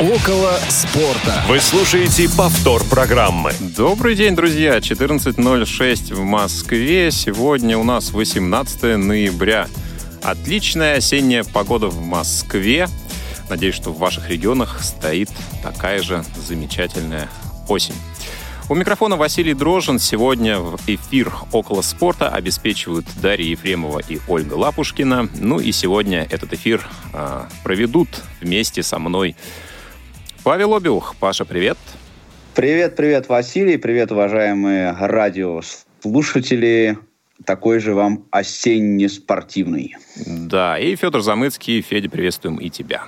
Около спорта. Вы слушаете повтор программы. Добрый день, друзья. 14.06 в Москве. Сегодня у нас 18 ноября. Отличная осенняя погода в Москве. Надеюсь, что в ваших регионах стоит такая же замечательная осень. У микрофона Василий Дрожин. Сегодня в эфир «Около спорта» обеспечивают Дарья Ефремова и Ольга Лапушкина. Ну и сегодня этот эфир э, проведут вместе со мной Павел Обиух. Паша, привет. Привет, привет, Василий. Привет, уважаемые радиослушатели. Такой же вам осенне-спортивный. Да, и Федор Замыцкий. Федя, приветствуем и тебя.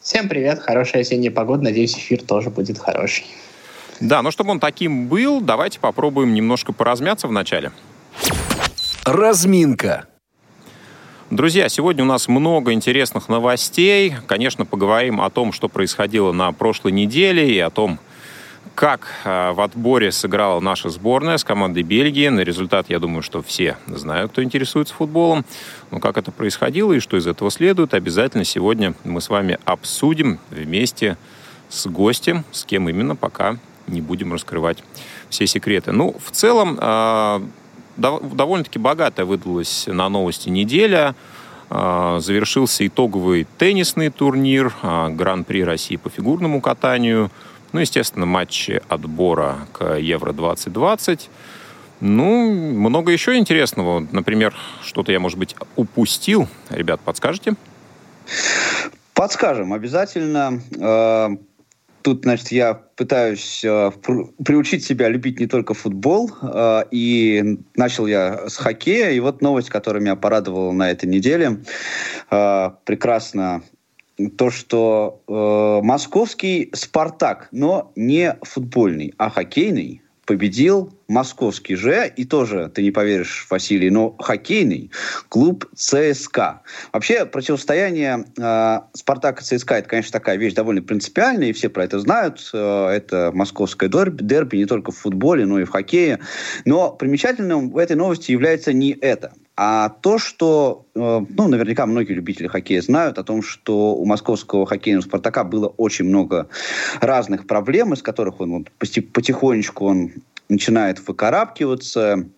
Всем привет, хорошая осенняя погода. Надеюсь, эфир тоже будет хороший. Да, но чтобы он таким был, давайте попробуем немножко поразмяться вначале. Разминка. Друзья, сегодня у нас много интересных новостей. Конечно, поговорим о том, что происходило на прошлой неделе и о том, как э, в отборе сыграла наша сборная с командой Бельгии. На результат, я думаю, что все знают, кто интересуется футболом. Но как это происходило и что из этого следует, обязательно сегодня мы с вами обсудим вместе с гостем, с кем именно, пока не будем раскрывать все секреты. Ну, в целом, э, довольно-таки богатая выдалась на новости неделя. Э, завершился итоговый теннисный турнир, э, Гран-при России по фигурному катанию. Ну, естественно, матчи отбора к Евро-2020. Ну, много еще интересного. Например, что-то я, может быть, упустил. Ребят, подскажете? Подскажем, обязательно тут, значит, я пытаюсь э, приучить себя любить не только футбол, э, и начал я с хоккея, и вот новость, которая меня порадовала на этой неделе, э, прекрасно то, что э, московский «Спартак», но не футбольный, а хоккейный, победил московский же, и тоже, ты не поверишь, Василий, но хоккейный клуб ЦСКА. Вообще, противостояние э, Спартака и ЦСКА, это, конечно, такая вещь довольно принципиальная, и все про это знают. Э, это московское дерби, дерби не только в футболе, но и в хоккее. Но примечательным в этой новости является не это. А то, что, э, ну, наверняка многие любители хоккея знают о том, что у московского хоккейного «Спартака» было очень много разных проблем, из которых он потихонечку он начинает выкарабкиваться.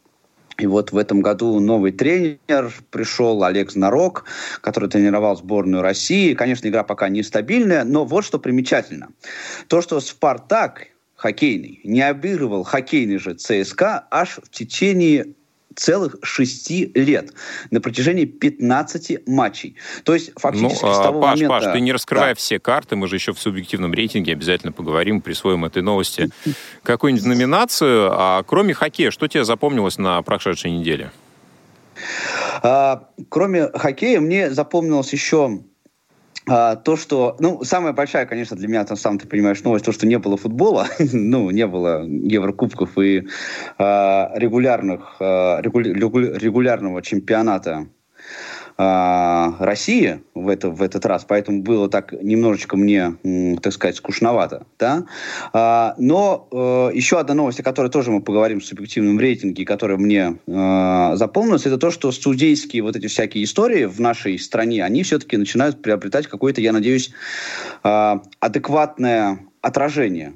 И вот в этом году новый тренер пришел, Олег Знарок, который тренировал сборную России. Конечно, игра пока нестабильная, но вот что примечательно. То, что «Спартак» хоккейный не обыгрывал хоккейный же ЦСКА аж в течение целых шести лет на протяжении 15 матчей. То есть фактически ну, с того Паш, момента... Паш, ты не раскрывай да. все карты, мы же еще в субъективном рейтинге обязательно поговорим, присвоим этой новости какую-нибудь номинацию. А кроме хоккея, что тебе запомнилось на прошедшей неделе? А, кроме хоккея, мне запомнилось еще а, то, что, ну, самая большая, конечно, для меня, там, сам ты понимаешь, новость, то, что не было футбола, ну, не было Еврокубков и а, регулярных, а, регулярного чемпионата России в, это, в этот раз, поэтому было так немножечко мне, так сказать, скучновато. Да? А, но э, еще одна новость, о которой тоже мы поговорим в субъективном рейтинге, которая мне э, запомнилась, это то, что судейские вот эти всякие истории в нашей стране, они все-таки начинают приобретать какое-то, я надеюсь, э, адекватное отражение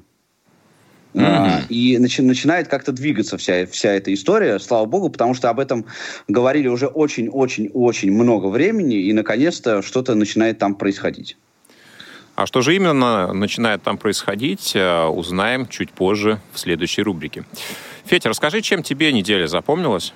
Mm-hmm. И начи- начинает как-то двигаться вся, вся эта история, слава богу, потому что об этом говорили уже очень-очень-очень много времени, и наконец-то что-то начинает там происходить. А что же именно начинает там происходить, э, узнаем чуть позже в следующей рубрике. Федя, расскажи, чем тебе неделя запомнилась?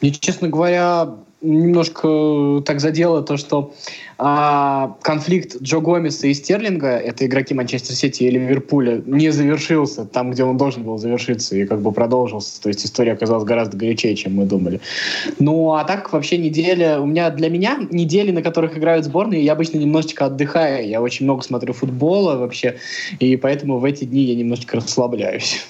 Мне, честно говоря, немножко так задело то, что а, конфликт Джо Гомеса и Стерлинга, это игроки Манчестер Сити и Ливерпуля, не завершился там, где он должен был завершиться, и как бы продолжился. То есть история оказалась гораздо горячее, чем мы думали. Ну, а так вообще неделя... У меня для меня недели, на которых играют сборные, я обычно немножечко отдыхаю. Я очень много смотрю футбола вообще, и поэтому в эти дни я немножечко расслабляюсь.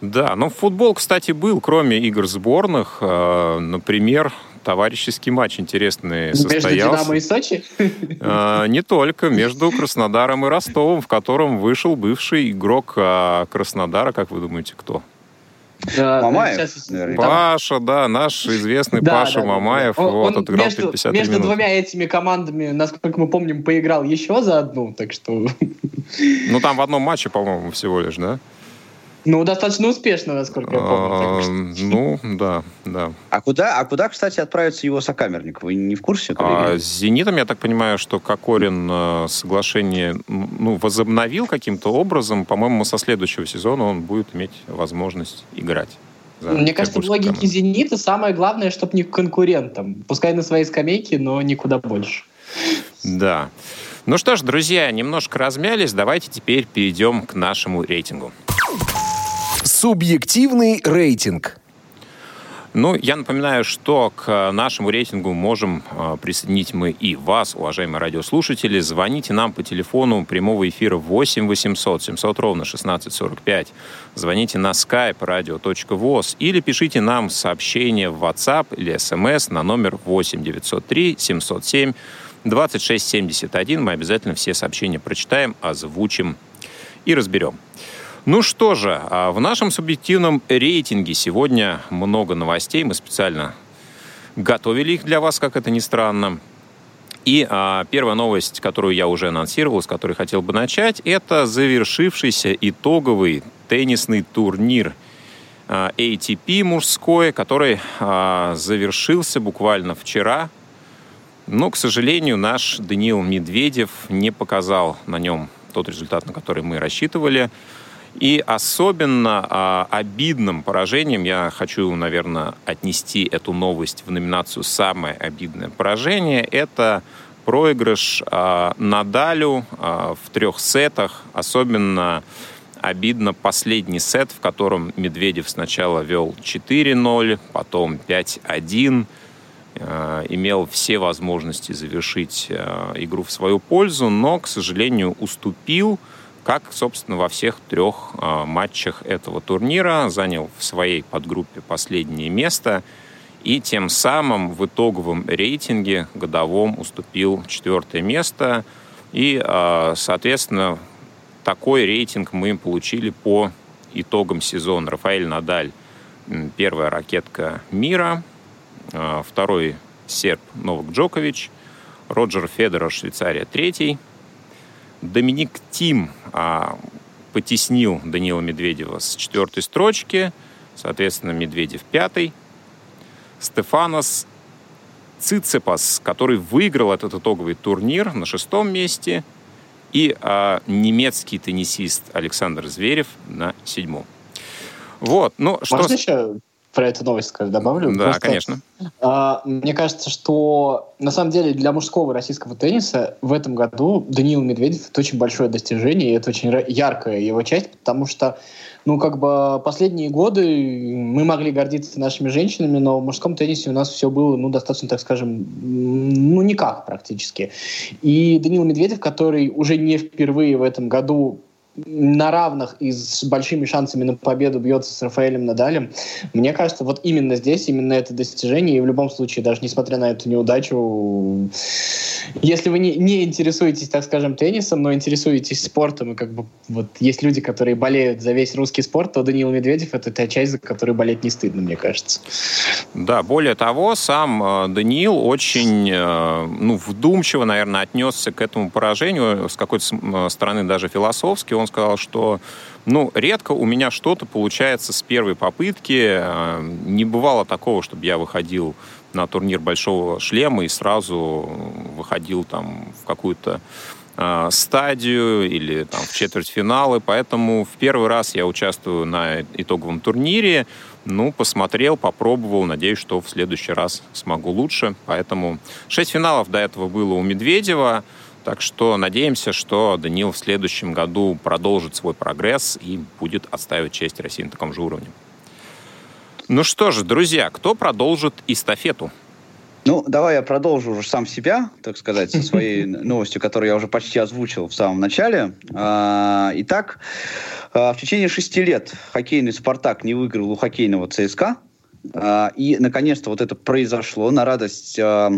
Да, ну футбол, кстати, был, кроме игр сборных. Э, например, товарищеский матч интересный состоялся. Между «Динамо» и «Сочи»? Э, не только. Между Краснодаром и Ростовом, в котором вышел бывший игрок э, Краснодара. Как вы думаете, кто? Мамаев, сейчас- наверняка. Паша, да, наш известный Да, Паша да, Мамаев, да. Он- вот, он отыграл между, 53 между двумя этими командами, насколько мы помним, поиграл еще за одну, так что, Ну, там в одном матче, по-моему, всего лишь, да? Ну, достаточно успешно, насколько я помню. Ну, да, да. А куда, а куда, кстати, отправится его сокамерник? Вы не в курсе? А с «Зенитом», я так понимаю, что Кокорин э, соглашение ну, возобновил каким-то образом. По-моему, со следующего сезона он будет иметь возможность играть. за Мне кажется, в логике команду. «Зенита» самое главное, чтобы не к конкурентам. Пускай на своей скамейке, но никуда больше. Да. Ну что ж, друзья, немножко размялись. Давайте теперь перейдем к нашему рейтингу. Субъективный рейтинг. Ну, я напоминаю, что к нашему рейтингу можем э, присоединить мы и вас, уважаемые радиослушатели. Звоните нам по телефону прямого эфира 8 800 700 ровно 1645. Звоните на skype radio.voz или пишите нам сообщение в WhatsApp или SMS на номер 8 903 707 26 71. Мы обязательно все сообщения прочитаем, озвучим и разберем. Ну что же, а в нашем субъективном рейтинге сегодня много новостей. Мы специально готовили их для вас, как это ни странно. И а, первая новость, которую я уже анонсировал, с которой хотел бы начать, это завершившийся итоговый теннисный турнир а, ATP мужской, который а, завершился буквально вчера. Но, к сожалению, наш Даниил Медведев не показал на нем тот результат, на который мы рассчитывали. И особенно а, обидным поражением я хочу, наверное, отнести эту новость в номинацию «Самое обидное поражение». Это проигрыш а, Надалю а, в трех сетах. Особенно обидно последний сет, в котором Медведев сначала вел 4-0, потом 5-1 э, имел все возможности завершить э, игру в свою пользу, но, к сожалению, уступил, как, собственно, во всех трех э, матчах этого турнира, занял в своей подгруппе последнее место и тем самым в итоговом рейтинге годовом уступил четвертое место. И, э, соответственно, такой рейтинг мы получили по итогам сезона. Рафаэль Надаль первая ракетка мира, а, второй серб Новак Джокович, Роджер Федерер, Швейцария, третий. Доминик Тим а, потеснил Данила Медведева с четвертой строчки, соответственно, Медведев пятый. Стефанос Цицепас, который выиграл этот итоговый турнир на шестом месте, и а, немецкий теннисист Александр Зверев на седьмом. Вот, ну что... Можно еще про эту новость скажу, добавлю? Да, Просто, конечно. а, мне кажется, что на самом деле для мужского российского тенниса в этом году Даниил Медведев это очень большое достижение, и это очень яркая его часть, потому что ну, как бы последние годы мы могли гордиться нашими женщинами, но в мужском теннисе у нас все было, ну, достаточно, так скажем, ну, никак практически. И Даниил Медведев, который уже не впервые в этом году на равных и с большими шансами на победу бьется с Рафаэлем Надалем. Мне кажется, вот именно здесь, именно это достижение, и в любом случае, даже несмотря на эту неудачу, если вы не, не интересуетесь, так скажем, теннисом, но интересуетесь спортом, и как бы вот есть люди, которые болеют за весь русский спорт, то Даниил Медведев — это та часть, за которой болеть не стыдно, мне кажется. Да, более того, сам э, Даниил очень э, ну, вдумчиво, наверное, отнесся к этому поражению, с какой-то м, стороны даже философски. Он сказал, что ну, редко у меня что-то получается с первой попытки. Э, Не бывало такого, чтобы я выходил на турнир большого шлема и сразу выходил там в какую-то э, стадию или там, в четвертьфиналы. Поэтому в первый раз я участвую на итоговом турнире. Ну, посмотрел, попробовал. Надеюсь, что в следующий раз смогу лучше. Поэтому шесть финалов до этого было у Медведева. Так что надеемся, что Данил в следующем году продолжит свой прогресс и будет отстаивать честь России на таком же уровне. Ну что же, друзья, кто продолжит эстафету? Ну, давай я продолжу уже сам себя, так сказать, со своей новостью, которую я уже почти озвучил в самом начале. А, Итак, а, в течение шести лет хоккейный «Спартак» не выиграл у хоккейного ЦСКА. А, и, наконец-то, вот это произошло на радость а,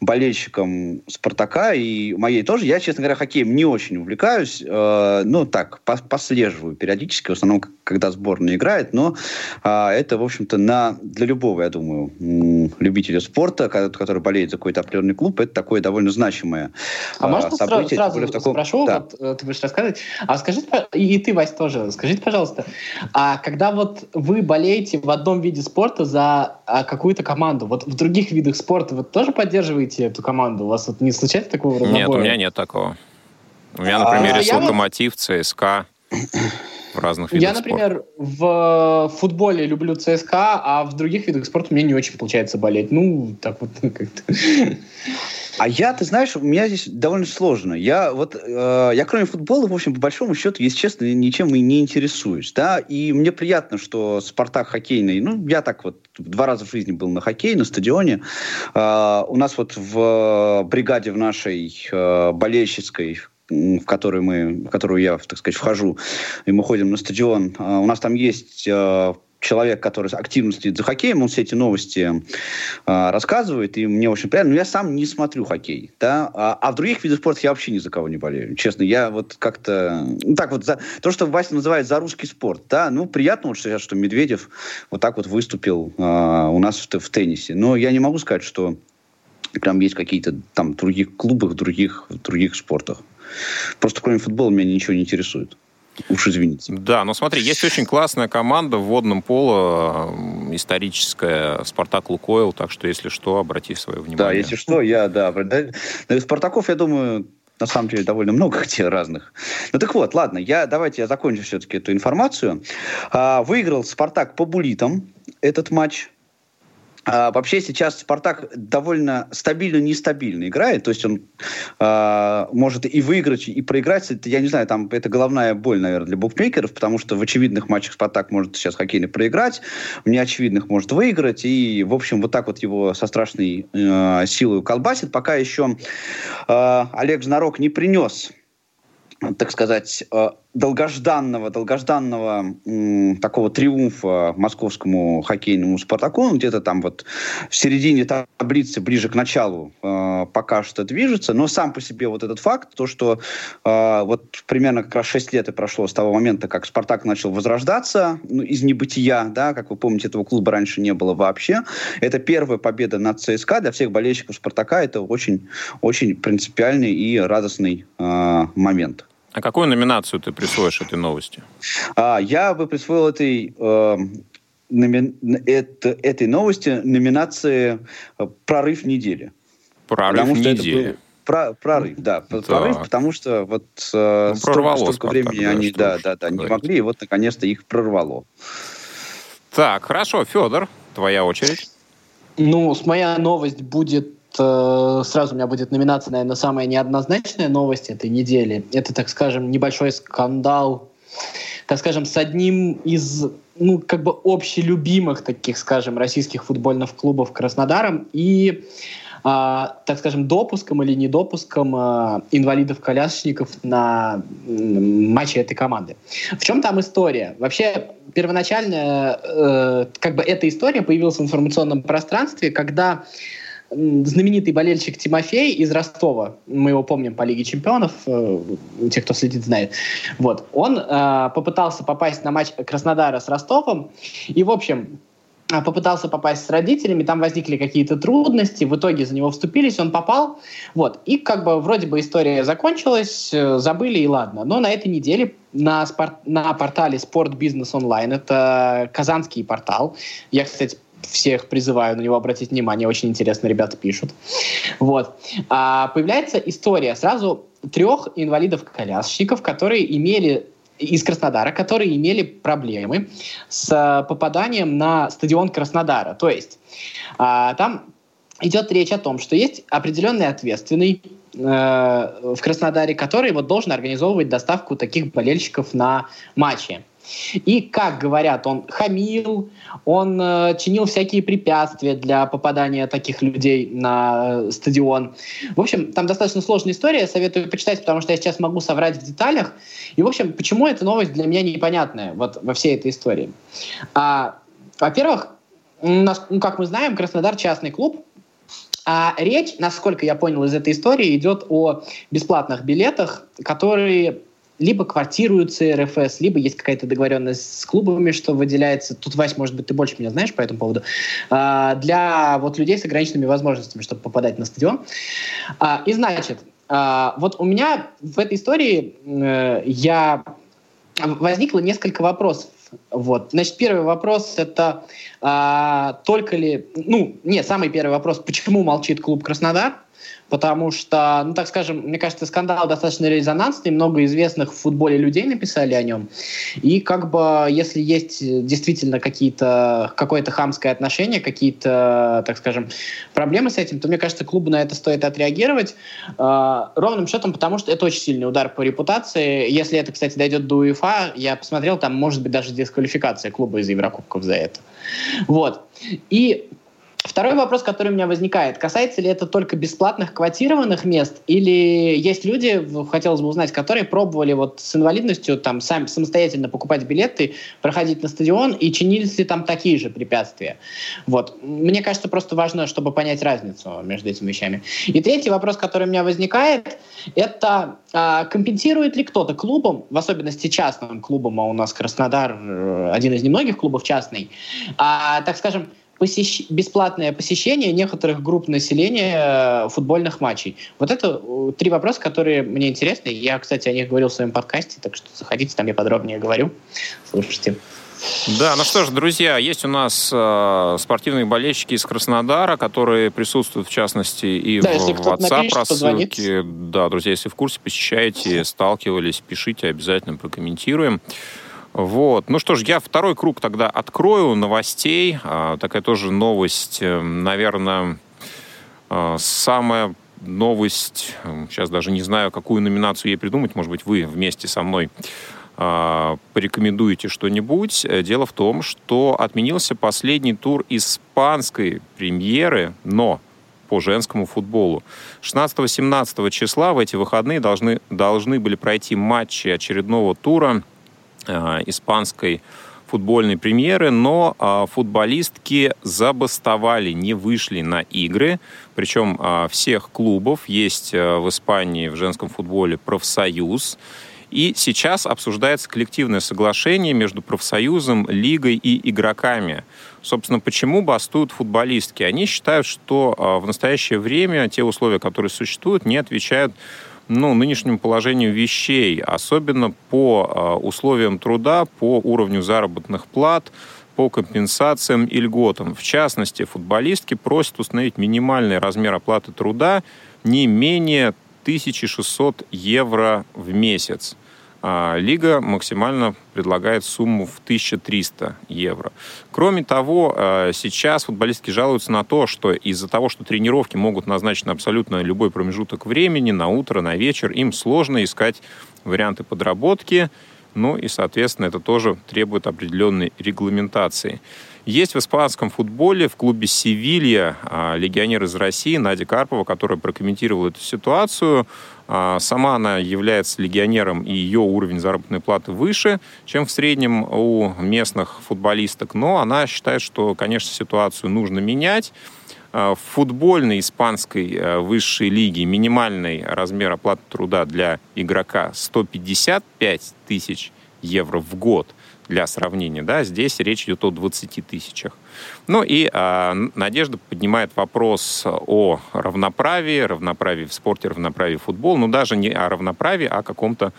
болельщикам «Спартака» и моей тоже. Я, честно говоря, хоккеем не очень увлекаюсь. А, ну, так, послеживаю периодически, в основном, когда сборная играет. Но это, в общем-то, на, для любого, я думаю, любителя спорта, который болеет за какой-то определенный клуб, это такое довольно значимое а можно событие. Сразу, сразу таком... спрошу, да. вот э, ты будешь рассказывать. А скажите, и ты, Вась, тоже, скажите, пожалуйста, а когда вот вы болеете в одном виде спорта за а, какую-то команду, вот в других видах спорта вы тоже поддерживаете эту команду? У вас вот не случается такого разнобоя? Нет, у меня нет такого. У меня, например, а, есть Локомотив, ЦСКА в разных видах Я, например, спорта. в футболе люблю ЦСКА, а в других видах спорта мне не очень получается болеть. Ну, так вот как-то. А я, ты знаешь, у меня здесь довольно сложно. Я вот, э, я кроме футбола, в общем, по большому счету, если честно, ничем и не интересуюсь, да, и мне приятно, что Спартак хоккейный, ну, я так вот два раза в жизни был на хоккее, на стадионе. Э, у нас вот в бригаде в нашей э, болельщицкой, в которую мы, в которую я, так сказать, вхожу, и мы ходим на стадион. Э, у нас там есть э, человек, который активно следит за хоккеем, он все эти новости э, рассказывает, и мне очень приятно. Но я сам не смотрю хоккей, да, а, а в других видах спорта я вообще ни за кого не болею. Честно, я вот как-то... Ну, так вот, за, то, что Вася называет за русский спорт, да, ну, приятно вот сейчас, что Медведев вот так вот выступил э, у нас в, в теннисе. Но я не могу сказать, что прям есть какие-то там других клубах, других, других спортах. Просто кроме футбола меня ничего не интересует. Уж извините. Да, но смотри, есть очень классная команда в водном поло, историческая, Спартак Лукойл, так что, если что, обрати свое внимание. Да, если что, я, да. Спартаков, я думаю, на самом деле довольно много где разных. Ну так вот, ладно, я, давайте я закончу все-таки эту информацию. А, выиграл Спартак по булитам этот матч. А, вообще сейчас Спартак довольно стабильно, нестабильно играет, то есть он а, может и выиграть, и проиграть. Это, я не знаю, там это головная боль, наверное, для букмекеров, потому что в очевидных матчах Спартак может сейчас хоккейно проиграть, в неочевидных может выиграть, и, в общем, вот так вот его со страшной э, силой колбасит, пока еще э, Олег Знарок не принес так сказать, э, долгожданного, долгожданного м, такого триумфа московскому хоккейному «Спартаку». Он где-то там вот в середине таблицы, ближе к началу, э, пока что движется. Но сам по себе вот этот факт, то, что э, вот примерно как раз 6 лет и прошло с того момента, как «Спартак» начал возрождаться ну, из небытия, да, как вы помните, этого клуба раньше не было вообще. Это первая победа над ЦСКА. Для всех болельщиков «Спартака» это очень, очень принципиальный и радостный э, момент. А какую номинацию ты присвоишь этой новости? А, я бы присвоил этой, э, номи... это, этой новости номинации э, «Прорыв недели». Прорыв потому недели. Про, прорыв, да, так. прорыв, потому что вот э, ну, столько, столько времени они, да, да, да, не могли, и вот наконец-то их прорвало. Так, хорошо, Федор, твоя очередь. Ну, моя новость будет Э, сразу у меня будет номинация, наверное, самая неоднозначная новость этой недели. Это, так скажем, небольшой скандал, так скажем, с одним из, ну, как бы общелюбимых таких, скажем, российских футбольных клубов Краснодаром и а, так скажем, допуском или недопуском а, инвалидов-колясочников на матчи этой команды. В чем там история? Вообще, первоначально э, как бы эта история появилась в информационном пространстве, когда знаменитый болельщик Тимофей из Ростова, мы его помним по Лиге Чемпионов, э, те, кто следит, знает. Вот. Он э, попытался попасть на матч Краснодара с Ростовом, и, в общем, э, попытался попасть с родителями, там возникли какие-то трудности, в итоге за него вступились, он попал, вот, и как бы вроде бы история закончилась, э, забыли и ладно, но на этой неделе на, спорт, на портале Sport Business Online, это казанский портал, я, кстати, всех призываю на него обратить внимание, очень интересно ребята пишут. Вот. А, появляется история сразу трех инвалидов-колясочников, которые имели из Краснодара, которые имели проблемы с попаданием на стадион Краснодара. То есть а, там идет речь о том, что есть определенный ответственный э, в Краснодаре, который вот должен организовывать доставку таких болельщиков на матчи. И, как говорят, он хамил, он э, чинил всякие препятствия для попадания таких людей на э, стадион. В общем, там достаточно сложная история, советую почитать, потому что я сейчас могу соврать в деталях. И, в общем, почему эта новость для меня непонятная вот во всей этой истории? А, во-первых, ну, как мы знаем, Краснодар частный клуб, а речь, насколько я понял из этой истории, идет о бесплатных билетах, которые либо квартируются РФС, либо есть какая-то договоренность с клубами, что выделяется. Тут, Вась, может быть, ты больше меня знаешь по этому поводу. А, для вот людей с ограниченными возможностями, чтобы попадать на стадион. А, и значит, а, вот у меня в этой истории э, я возникло несколько вопросов. Вот. Значит, первый вопрос это а, только ли, ну, нет, самый первый вопрос, почему молчит клуб Краснодар? Потому что, ну так скажем, мне кажется, скандал достаточно резонансный, много известных в футболе людей написали о нем, и как бы если есть действительно какие-то, какое-то хамское отношение, какие-то, так скажем, проблемы с этим, то мне кажется, клубу на это стоит отреагировать э, ровным счетом, потому что это очень сильный удар по репутации. Если это, кстати, дойдет до УЕФА, я посмотрел, там может быть даже дисквалификация клуба из Еврокубков за это. Вот. И Второй вопрос, который у меня возникает, касается ли это только бесплатных квотированных мест, или есть люди, хотелось бы узнать, которые пробовали вот с инвалидностью там сами самостоятельно покупать билеты, проходить на стадион, и чинились ли там такие же препятствия? Вот. Мне кажется, просто важно, чтобы понять разницу между этими вещами. И третий вопрос, который у меня возникает, это а, компенсирует ли кто-то клубом, в особенности частным клубом, а у нас Краснодар э, один из немногих клубов частный, а, так скажем, посещ... бесплатное посещение некоторых групп населения э, футбольных матчей. Вот это э, три вопроса, которые мне интересны. Я, кстати, о них говорил в своем подкасте, так что заходите, там я подробнее говорю. Слушайте. Да, ну что ж, друзья, есть у нас э, спортивные болельщики из Краснодара, которые присутствуют, в частности, и да, в WhatsApp рассылке. Да, друзья, если в курсе, посещаете, сталкивались, пишите, обязательно прокомментируем. Вот. Ну что ж, я второй круг тогда открою новостей. А, такая тоже новость, э, наверное, а, самая новость, сейчас даже не знаю, какую номинацию ей придумать, может быть, вы вместе со мной а, порекомендуете что-нибудь. Дело в том, что отменился последний тур испанской премьеры, но по женскому футболу. 16-17 числа в эти выходные должны, должны были пройти матчи очередного тура Э, испанской футбольной премьеры, но а, футболистки забастовали, не вышли на игры. Причем а, всех клубов есть а, в Испании в женском футболе профсоюз. И сейчас обсуждается коллективное соглашение между профсоюзом, лигой и игроками. Собственно, почему бастуют футболистки? Они считают, что а, в настоящее время те условия, которые существуют, не отвечают ну, нынешнему положению вещей, особенно по а, условиям труда, по уровню заработных плат, по компенсациям и льготам. В частности, футболистки просят установить минимальный размер оплаты труда не менее 1600 евро в месяц. А Лига максимально предлагает сумму в 1300 евро. Кроме того, а, сейчас футболистки жалуются на то, что из-за того, что тренировки могут назначить на абсолютно любой промежуток времени, на утро, на вечер, им сложно искать варианты подработки, ну и, соответственно, это тоже требует определенной регламентации. Есть в испанском футболе в клубе «Севилья» а, легионер из России Надя Карпова, которая прокомментировала эту ситуацию. А, сама она является легионером, и ее уровень заработной платы выше, чем в среднем у местных футболисток. Но она считает, что, конечно, ситуацию нужно менять. А, в футбольной испанской высшей лиге минимальный размер оплаты труда для игрока 155 тысяч евро в год – для сравнения. Да? Здесь речь идет о 20 тысячах. Ну и а, Надежда поднимает вопрос о равноправии, равноправии в спорте, равноправии в футбол, но даже не о равноправии, а о каком-то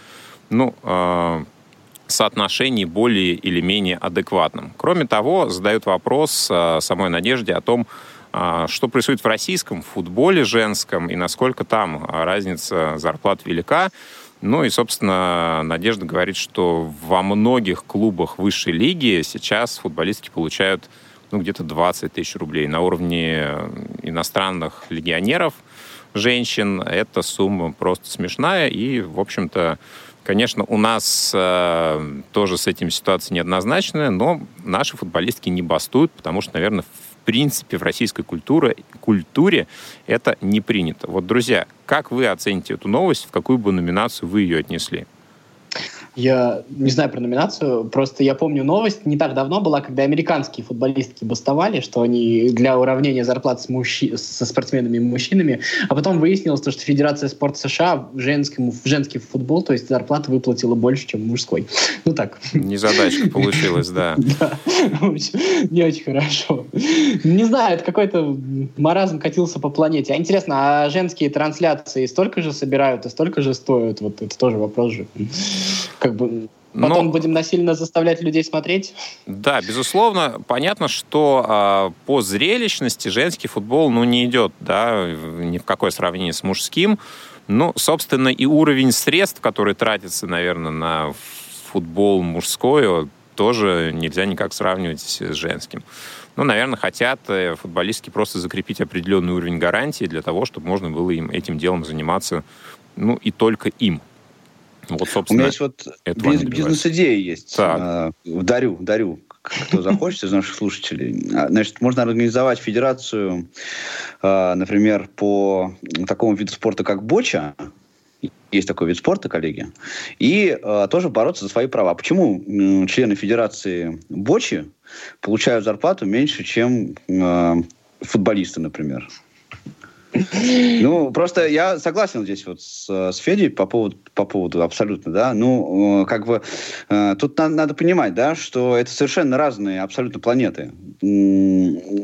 ну, э, соотношении более или менее адекватном. Кроме того, задают вопрос э, самой Надежде о том, э, что происходит в российском футболе женском и насколько там разница зарплат велика. Ну и, собственно, Надежда говорит, что во многих клубах высшей лиги сейчас футболистки получают ну, где-то 20 тысяч рублей. На уровне иностранных легионеров женщин эта сумма просто смешная. И, в общем-то, конечно, у нас э, тоже с этим ситуация неоднозначная, но наши футболистки не бастуют, потому что, наверное, принципе в российской культуре, культуре это не принято. Вот, друзья, как вы оцените эту новость, в какую бы номинацию вы ее отнесли? Я не знаю про номинацию, просто я помню новость не так давно была, когда американские футболистки бастовали, что они для уравнения зарплат с мужчи... со спортсменами и мужчинами, а потом выяснилось, что Федерация спорта США в, женскому, в женский футбол, то есть зарплата выплатила больше, чем мужской. Ну так. Незадачка получилась, да. Да, не очень хорошо. Не знаю, это какой-то маразм катился по планете. А интересно, а женские трансляции столько же собирают и столько же стоят? Вот это тоже вопрос же как бы Потом Но, будем насильно заставлять людей смотреть? Да, безусловно. Понятно, что а, по зрелищности женский футбол ну, не идет да, ни в какое сравнение с мужским. Ну, собственно, и уровень средств, который тратится, наверное, на футбол мужской, тоже нельзя никак сравнивать с женским. Ну, наверное, хотят э, футболистки просто закрепить определенный уровень гарантии для того, чтобы можно было им этим делом заниматься, ну, и только им. Вот, собственно, У меня есть вот бизнес-идея есть. Так. Э, дарю, дарю кто захочет из наших слушателей. А, значит, можно организовать федерацию, э, например, по такому виду спорта, как боча. Есть такой вид спорта, коллеги. И э, тоже бороться за свои права. Почему члены федерации бочи получают зарплату меньше, чем футболисты, например? Ну, просто я согласен здесь вот с, с Федей по поводу, по поводу абсолютно, да. Ну, э, как бы э, тут надо, надо понимать, да, что это совершенно разные абсолютно планеты.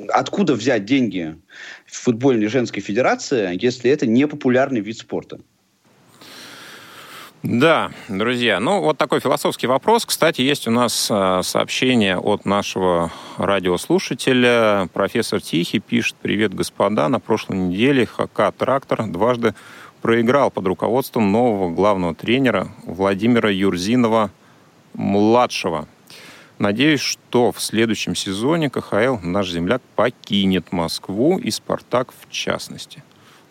Откуда взять деньги в футбольной женской федерации, если это не популярный вид спорта? Да, друзья, ну вот такой философский вопрос. Кстати, есть у нас э, сообщение от нашего радиослушателя. Профессор Тихий пишет, привет, господа, на прошлой неделе ХК «Трактор» дважды проиграл под руководством нового главного тренера Владимира Юрзинова-младшего. Надеюсь, что в следующем сезоне КХЛ наш земляк покинет Москву и «Спартак» в частности.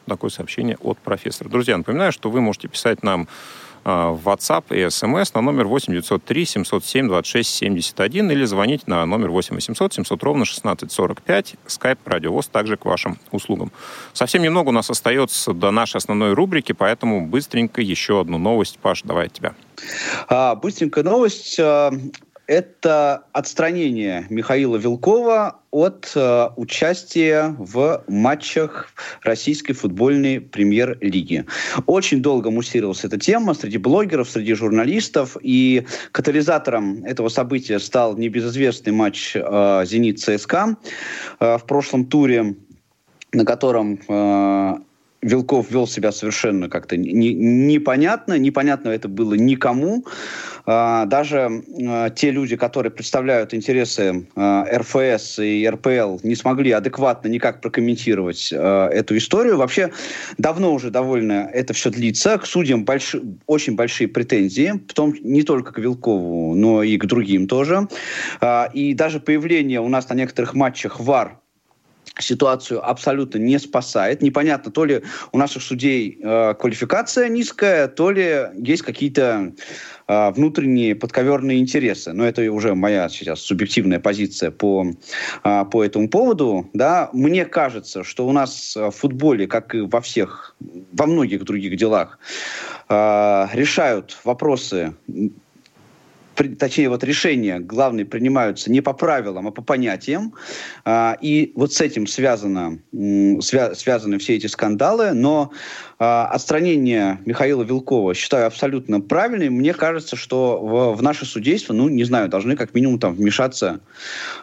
Такое сообщение от профессора. Друзья, напоминаю, что вы можете писать нам а, в WhatsApp и SMS на номер 8 903 707 26 71 или звонить на номер 8 800 700 ровно 16 45. Skype Радиовоз также к вашим услугам. Совсем немного у нас остается до нашей основной рубрики, поэтому быстренько еще одну новость. Паш, давай от тебя. А, быстренькая новость. Это отстранение Михаила Вилкова от э, участия в матчах российской футбольной премьер-лиги. Очень долго муссировалась эта тема среди блогеров, среди журналистов, и катализатором этого события стал небезызвестный матч э, «Зенит-ЦСКА» э, в прошлом туре, на котором э, Вилков вел себя совершенно как-то не, непонятно, непонятно это было никому. А, даже а, те люди, которые представляют интересы а, РФС и РПЛ, не смогли адекватно никак прокомментировать эту историю. Вообще давно уже довольно это все длится. К судьям больш... очень большие претензии, в том не только к Вилкову, но и к другим тоже. И даже появление у нас на некоторых матчах ВАР ситуацию абсолютно не спасает. Непонятно, то ли у наших судей э, квалификация низкая, то ли есть какие-то э, внутренние подковерные интересы. Но это уже моя сейчас субъективная позиция по, э, по этому поводу. Да. Мне кажется, что у нас в футболе, как и во всех, во многих других делах, э, решают вопросы точнее, вот решения главные принимаются не по правилам, а по понятиям. А, и вот с этим связано, связаны все эти скандалы. Но а, отстранение Михаила Вилкова считаю абсолютно правильным. Мне кажется, что в, в наше судейство, ну, не знаю, должны как минимум там вмешаться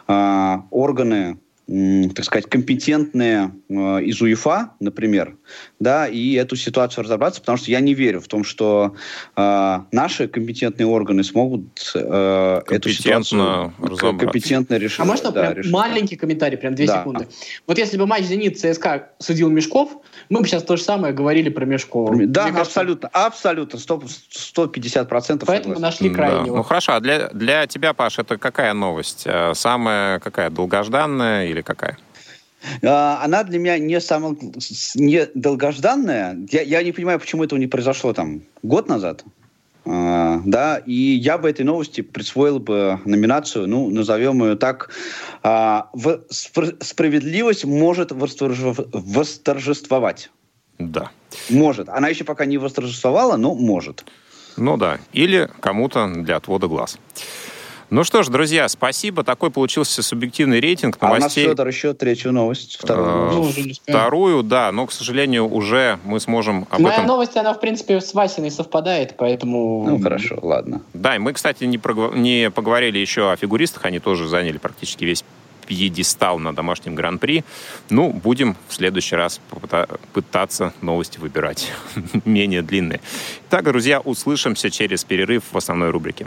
а, органы так сказать, компетентные э, из УЕФА, например, да, и эту ситуацию разобраться, потому что я не верю в том, что э, наши компетентные органы смогут э, эту ситуацию компетентно решить. А можно да, прям решить? маленький комментарий, прям две да. секунды? Вот если бы матч «Зенит» ЦСКА судил Мешков, мы бы сейчас то же самое говорили про Мешкова. Да, Мне абсолютно, кажется, абсолютно, 100, 150 процентов. Поэтому согласен. нашли крайнего. Да. Ну хорошо, а для, для тебя, Паш, это какая новость? Э, самая какая, долгожданная или какая? А, она для меня не самая не долгожданная. Я, я не понимаю, почему этого не произошло там год назад. Uh, да, и я бы этой новости присвоил бы номинацию, ну, назовем ее так, uh, в, спр- справедливость может восторжев, восторжествовать. Да. Может. Она еще пока не восторжествовала, но может. Ну да, или кому-то для отвода глаз. Ну что ж, друзья, спасибо. Такой получился субъективный рейтинг новостей. А у нас, Федор, еще третью новость. Вторую, э, новость. вторую да, но, к сожалению, уже мы сможем об Моя этом... новость, она, в принципе, с Васиной совпадает, поэтому... Ну, хорошо, ладно. Да, и мы, кстати, не, проговор... не поговорили еще о фигуристах. Они тоже заняли практически весь пьедестал на домашнем гран-при. Ну, будем в следующий раз пытаться новости выбирать менее длинные. Так, друзья, услышимся через перерыв в основной рубрике.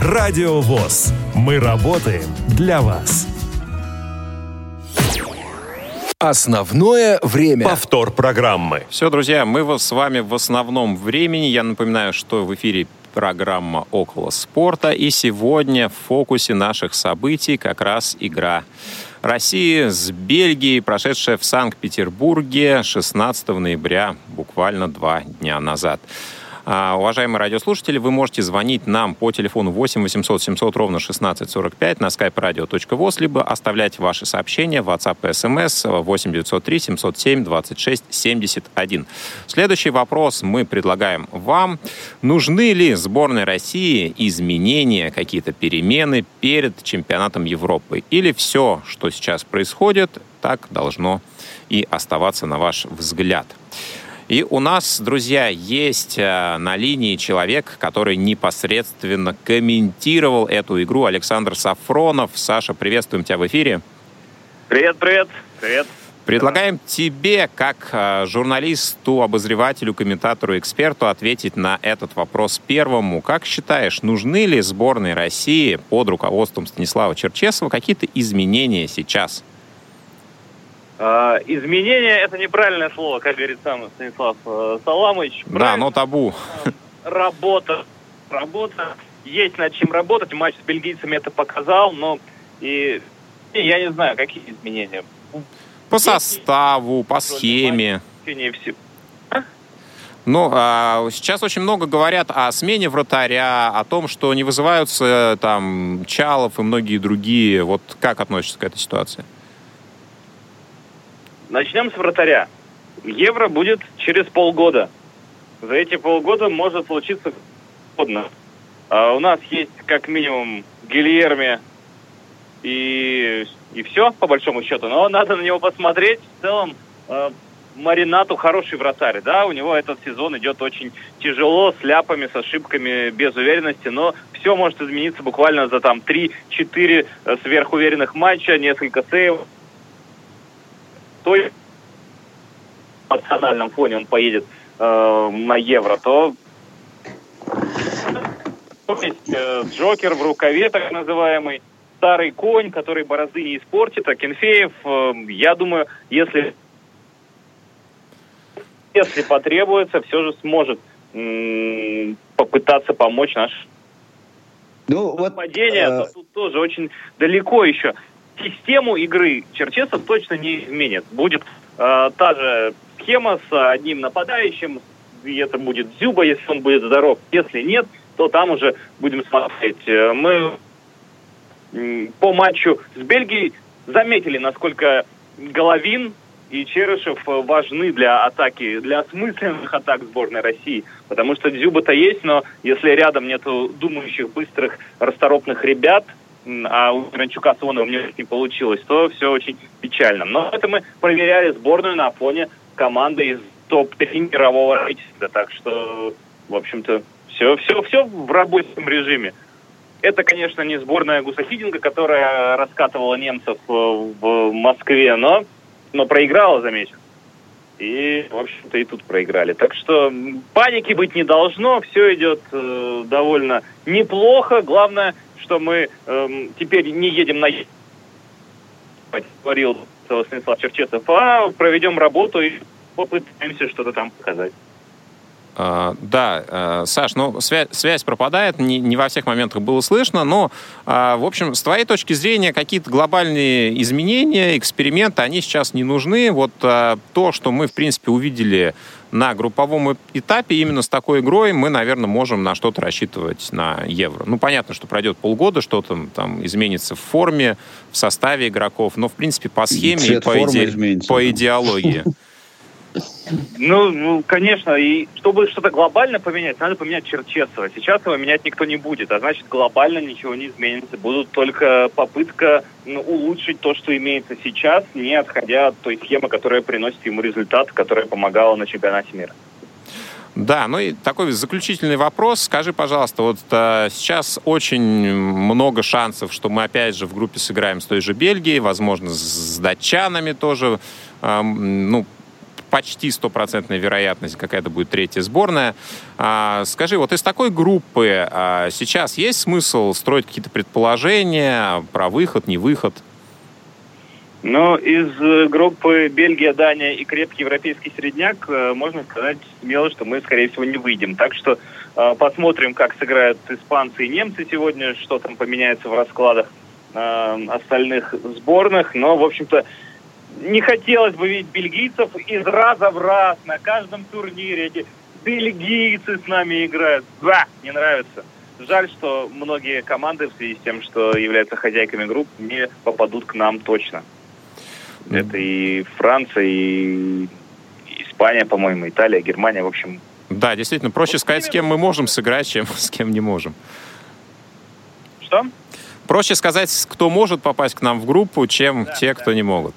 Радио ВОЗ. Мы работаем для вас. Основное время. Повтор программы. Все, друзья, мы с вами в основном времени. Я напоминаю, что в эфире программа «Около спорта». И сегодня в фокусе наших событий как раз игра России с Бельгией, прошедшая в Санкт-Петербурге 16 ноября, буквально два дня назад. А, уважаемые радиослушатели, вы можете звонить нам по телефону 8 800 700 ровно 1645 на skype radio.voz, либо оставлять ваши сообщения в WhatsApp и SMS 8 903 707 26 71. Следующий вопрос мы предлагаем вам. Нужны ли сборной России изменения, какие-то перемены перед чемпионатом Европы? Или все, что сейчас происходит, так должно и оставаться на ваш взгляд? И у нас, друзья, есть э, на линии человек, который непосредственно комментировал эту игру, Александр Сафронов. Саша, приветствуем тебя в эфире. Привет, привет. Привет. Предлагаем тебе, как э, журналисту, обозревателю, комментатору, эксперту, ответить на этот вопрос первому. Как считаешь, нужны ли сборной России под руководством Станислава Черчесова какие-то изменения сейчас? А, изменения – это неправильное слово, как говорит сам Станислав э, Саламович. Да, но табу. Работа. Работа. Есть над чем работать. Матч с бельгийцами это показал, но и, я не знаю, какие изменения. По составу, по схеме. Ну, а, сейчас очень много говорят о смене вратаря, о том, что не вызываются там Чалов и многие другие. Вот как относишься к этой ситуации? Начнем с вратаря. Евро будет через полгода. За эти полгода может случиться угодно. А у нас есть как минимум Гильерми и, и все, по большому счету. Но надо на него посмотреть. В целом, э, Маринату хороший вратарь, да, у него этот сезон идет очень тяжело, с ляпами, с ошибками, без уверенности, но все может измениться буквально за там 3-4 э, сверхуверенных матча, несколько сейвов то есть в национальном фоне он поедет э, на Евро, то есть э, Джокер в рукаве, так называемый, старый конь, который борозды не испортит, а Кенфеев, э, я думаю, если если потребуется, все же сможет м- попытаться помочь наш ну, вот, падение. Э... Тут тоже очень далеко еще систему игры Черчесов точно не изменит. Будет э, та же схема с одним нападающим, и это будет Зюба, если он будет здоров. Если нет, то там уже будем смотреть. Э, мы по матчу с Бельгией заметили, насколько Головин и Черышев важны для атаки, для осмысленных атак сборной России. Потому что Дзюба-то есть, но если рядом нету думающих, быстрых, расторопных ребят – а у Гранчука с Ионовым не получилось, то все очень печально. Но это мы проверяли сборную на фоне команды из топ-3 мирового рейтинга. Так что, в общем-то, все, все, все в рабочем режиме. Это, конечно, не сборная Гусахидинга, которая раскатывала немцев э, в Москве, но, но проиграла, замечу. И, в общем-то, и тут проиграли. Так что паники быть не должно, все идет э, довольно неплохо. Главное, что мы эм, теперь не едем на говорил Станислав Черчесов, а проведем работу и попытаемся что-то там показать. Uh, да, uh, Саш, ну связь, связь пропадает, не, не во всех моментах было слышно, но, uh, в общем, с твоей точки зрения, какие-то глобальные изменения, эксперименты, они сейчас не нужны. Вот то, что мы, в принципе, увидели на групповом этапе, именно с такой игрой мы, наверное, можем на что-то рассчитывать на Евро. Ну, понятно, что пройдет полгода, что-то там изменится в форме, в составе игроков, но, в принципе, по схеме и по, иде... по идеологии. Ну, ну, конечно, и чтобы что-то глобально поменять, надо поменять Черчесова. Сейчас его менять никто не будет, а значит глобально ничего не изменится. Будут только попытка ну, улучшить то, что имеется сейчас, не отходя от той схемы, которая приносит ему результат, которая помогала на чемпионате мира. Да, ну и такой заключительный вопрос. Скажи, пожалуйста, вот а, сейчас очень много шансов, что мы опять же в группе сыграем с той же Бельгией, возможно, с датчанами тоже. А, ну, почти стопроцентная вероятность, какая-то будет третья сборная. А, скажи, вот из такой группы а, сейчас есть смысл строить какие-то предположения про выход, не выход? Ну, из э, группы Бельгия, Дания и крепкий европейский средняк э, можно сказать смело, что мы, скорее всего, не выйдем. Так что э, посмотрим, как сыграют испанцы и немцы сегодня, что там поменяется в раскладах э, остальных сборных. Но, в общем-то, не хотелось бы видеть бельгийцев из раза в раз на каждом турнире. Эти бельгийцы с нами играют. Да, не нравится. Жаль, что многие команды в связи с тем, что являются хозяйками групп, не попадут к нам точно. Это и Франция, и Испания, по-моему, Италия, Германия, в общем. Да, действительно, проще вот сказать, с кем мы можем сыграть, чем с кем не можем. Что? Проще сказать, кто может попасть к нам в группу, чем да, те, да. кто не могут.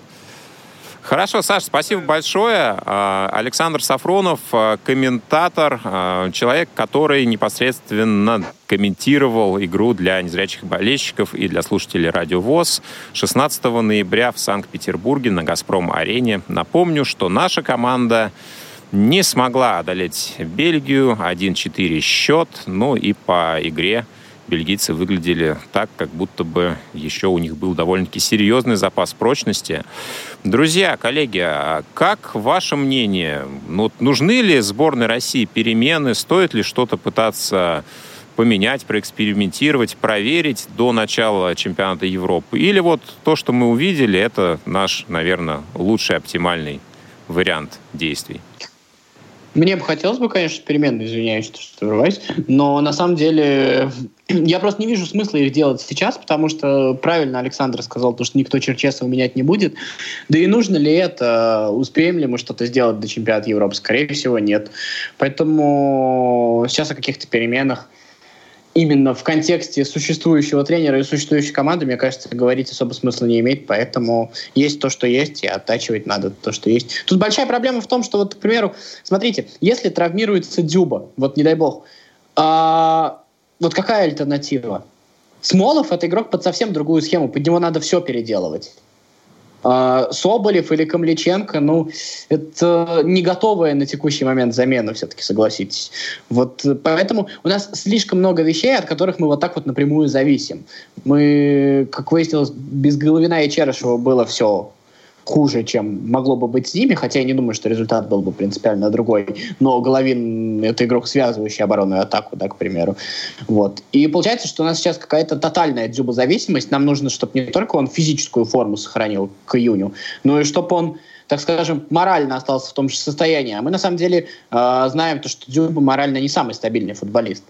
Хорошо, Саш, спасибо большое. А, Александр Сафронов, а, комментатор, а, человек, который непосредственно комментировал игру для незрячих болельщиков и для слушателей Радио ВОЗ 16 ноября в Санкт-Петербурге на «Газпром-арене». Напомню, что наша команда не смогла одолеть Бельгию. 1-4 счет. Ну и по игре бельгийцы выглядели так, как будто бы еще у них был довольно-таки серьезный запас прочности. Друзья, коллеги, а как ваше мнение? Ну, нужны ли сборной России перемены? Стоит ли что-то пытаться поменять, проэкспериментировать, проверить до начала чемпионата Европы? Или вот то, что мы увидели, это наш, наверное, лучший оптимальный вариант действий? Мне бы хотелось бы, конечно, перемены, извиняюсь, что врываюсь, но на самом деле я просто не вижу смысла их делать сейчас, потому что правильно Александр сказал, то, что никто Черчесова менять не будет. Да и нужно ли это? Успеем ли мы что-то сделать до чемпионата Европы? Скорее всего, нет. Поэтому сейчас о каких-то переменах именно в контексте существующего тренера и существующей команды, мне кажется, говорить особо смысла не имеет, поэтому есть то, что есть, и оттачивать надо то, что есть. Тут большая проблема в том, что вот, к примеру, смотрите, если травмируется Дюба, вот не дай бог, а, вот какая альтернатива? Смолов — это игрок под совсем другую схему, под него надо все переделывать. А, Соболев или Камличенко, ну, это не готовая на текущий момент замена, все-таки, согласитесь. Вот поэтому у нас слишком много вещей, от которых мы вот так вот напрямую зависим. Мы, как выяснилось, без Головина и Черышева было все хуже, чем могло бы быть с ними, хотя я не думаю, что результат был бы принципиально другой. Но Головин — это игрок, связывающий оборонную атаку, да, к примеру. Вот. И получается, что у нас сейчас какая-то тотальная дзюбозависимость. Нам нужно, чтобы не только он физическую форму сохранил к июню, но и чтобы он так скажем, морально остался в том же состоянии. А мы на самом деле э, знаем, то, что Дзюба морально не самый стабильный футболист.